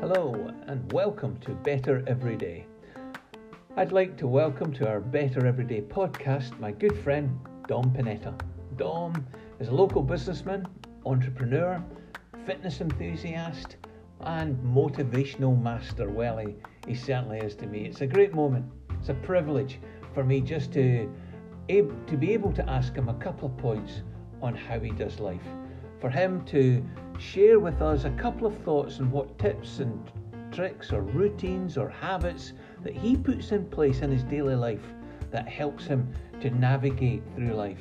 Hello, and welcome to Better Every Day. I'd like to welcome to our Better Everyday podcast my good friend Dom Panetta. Dom is a local businessman, entrepreneur, fitness enthusiast, and motivational master. Well, he, he certainly is to me. It's a great moment. It's a privilege for me just to, to be able to ask him a couple of points on how he does life. For him to share with us a couple of thoughts on what tips and tricks or routines or habits that he puts in place in his daily life that helps him to navigate through life.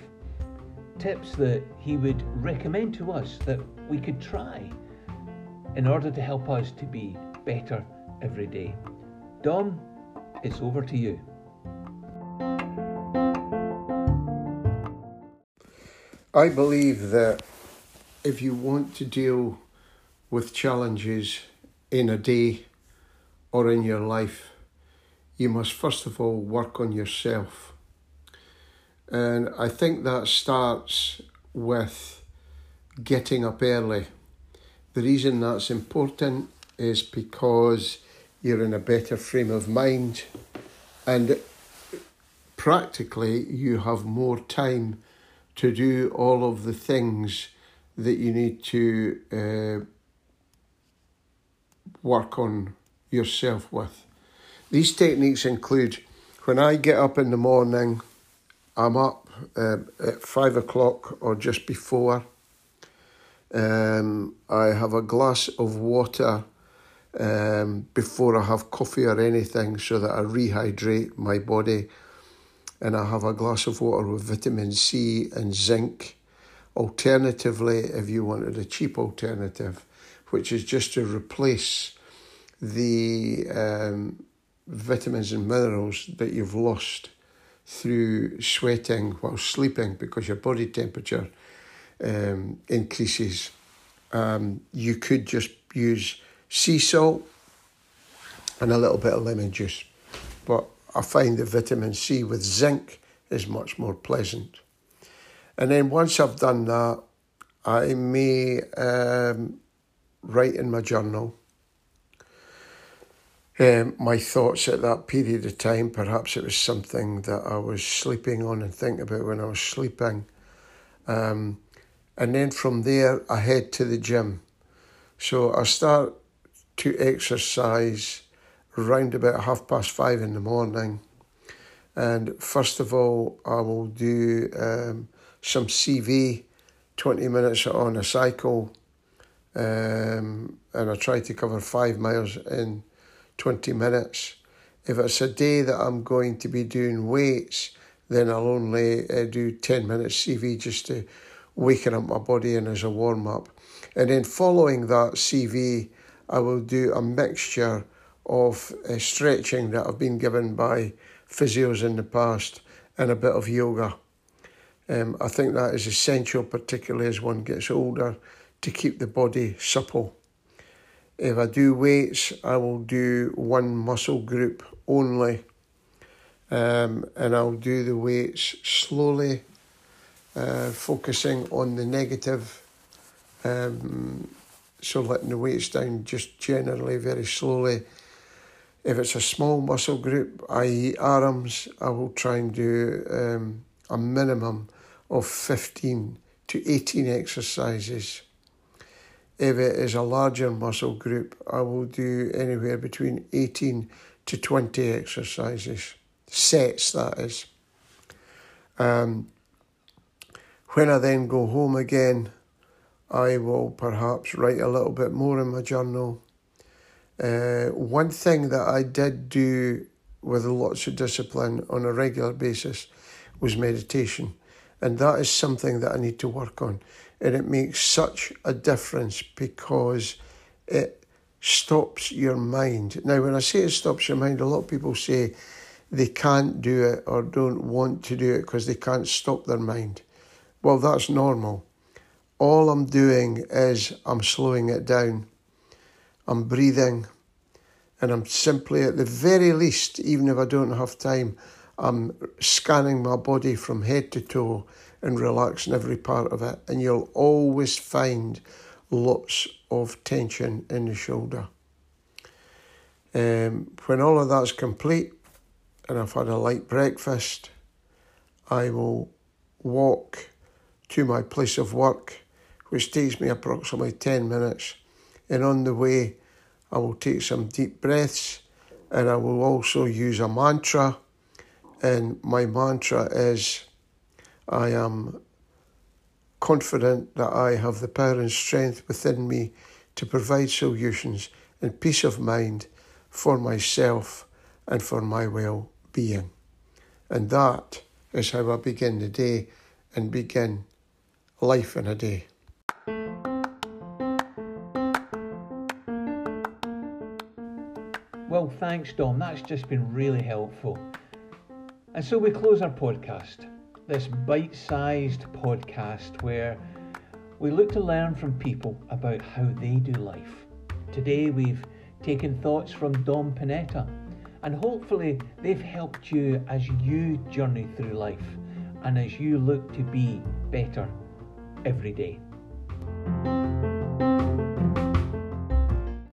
Tips that he would recommend to us that we could try in order to help us to be better every day. Dom, it's over to you. I believe that if you want to deal with challenges in a day or in your life, you must first of all work on yourself. And I think that starts with getting up early. The reason that's important is because you're in a better frame of mind and practically you have more time to do all of the things that you need to uh, work on yourself with. These techniques include when I get up in the morning, I'm up uh, at five o'clock or just before. Um, I have a glass of water um, before I have coffee or anything so that I rehydrate my body. And I have a glass of water with vitamin C and zinc. Alternatively, if you wanted a cheap alternative, which is just to replace the um, vitamins and minerals that you've lost through sweating while sleeping because your body temperature um, increases. Um, you could just use sea salt and a little bit of lemon juice, but I find the vitamin C with zinc is much more pleasant. And then once I've done that, I may um, write in my journal um, my thoughts at that period of time. Perhaps it was something that I was sleeping on and thinking about when I was sleeping. Um, and then from there, I head to the gym. So I start to exercise around about half past five in the morning. And first of all, I will do um, some CV, 20 minutes on a cycle, um, and I try to cover five miles in 20 minutes. If it's a day that I'm going to be doing weights, then I'll only uh, do 10 minutes CV just to waken up my body and as a warm up. And then following that CV, I will do a mixture of uh, stretching that I've been given by physios in the past and a bit of yoga. Um, I think that is essential, particularly as one gets older, to keep the body supple. If I do weights, I will do one muscle group only, um, and I'll do the weights slowly, uh, focusing on the negative. Um, so letting the weights down just generally very slowly. If it's a small muscle group, i.e., arms, I will try and do um, a minimum of 15 to 18 exercises. If it is a larger muscle group, I will do anywhere between 18 to 20 exercises, sets that is. Um, when I then go home again, I will perhaps write a little bit more in my journal. Uh, one thing that I did do with lots of discipline on a regular basis was meditation. And that is something that I need to work on. And it makes such a difference because it stops your mind. Now, when I say it stops your mind, a lot of people say they can't do it or don't want to do it because they can't stop their mind. Well, that's normal. All I'm doing is I'm slowing it down. I'm breathing. And I'm simply, at the very least, even if I don't have time, I'm scanning my body from head to toe and relaxing every part of it, and you'll always find lots of tension in the shoulder. Um, when all of that's complete and I've had a light breakfast, I will walk to my place of work, which takes me approximately 10 minutes. And on the way, I will take some deep breaths and I will also use a mantra. And my mantra is I am confident that I have the power and strength within me to provide solutions and peace of mind for myself and for my well being. And that is how I begin the day and begin life in a day. Thanks, Dom. That's just been really helpful. And so we close our podcast, this bite sized podcast where we look to learn from people about how they do life. Today we've taken thoughts from Dom Panetta, and hopefully they've helped you as you journey through life and as you look to be better every day.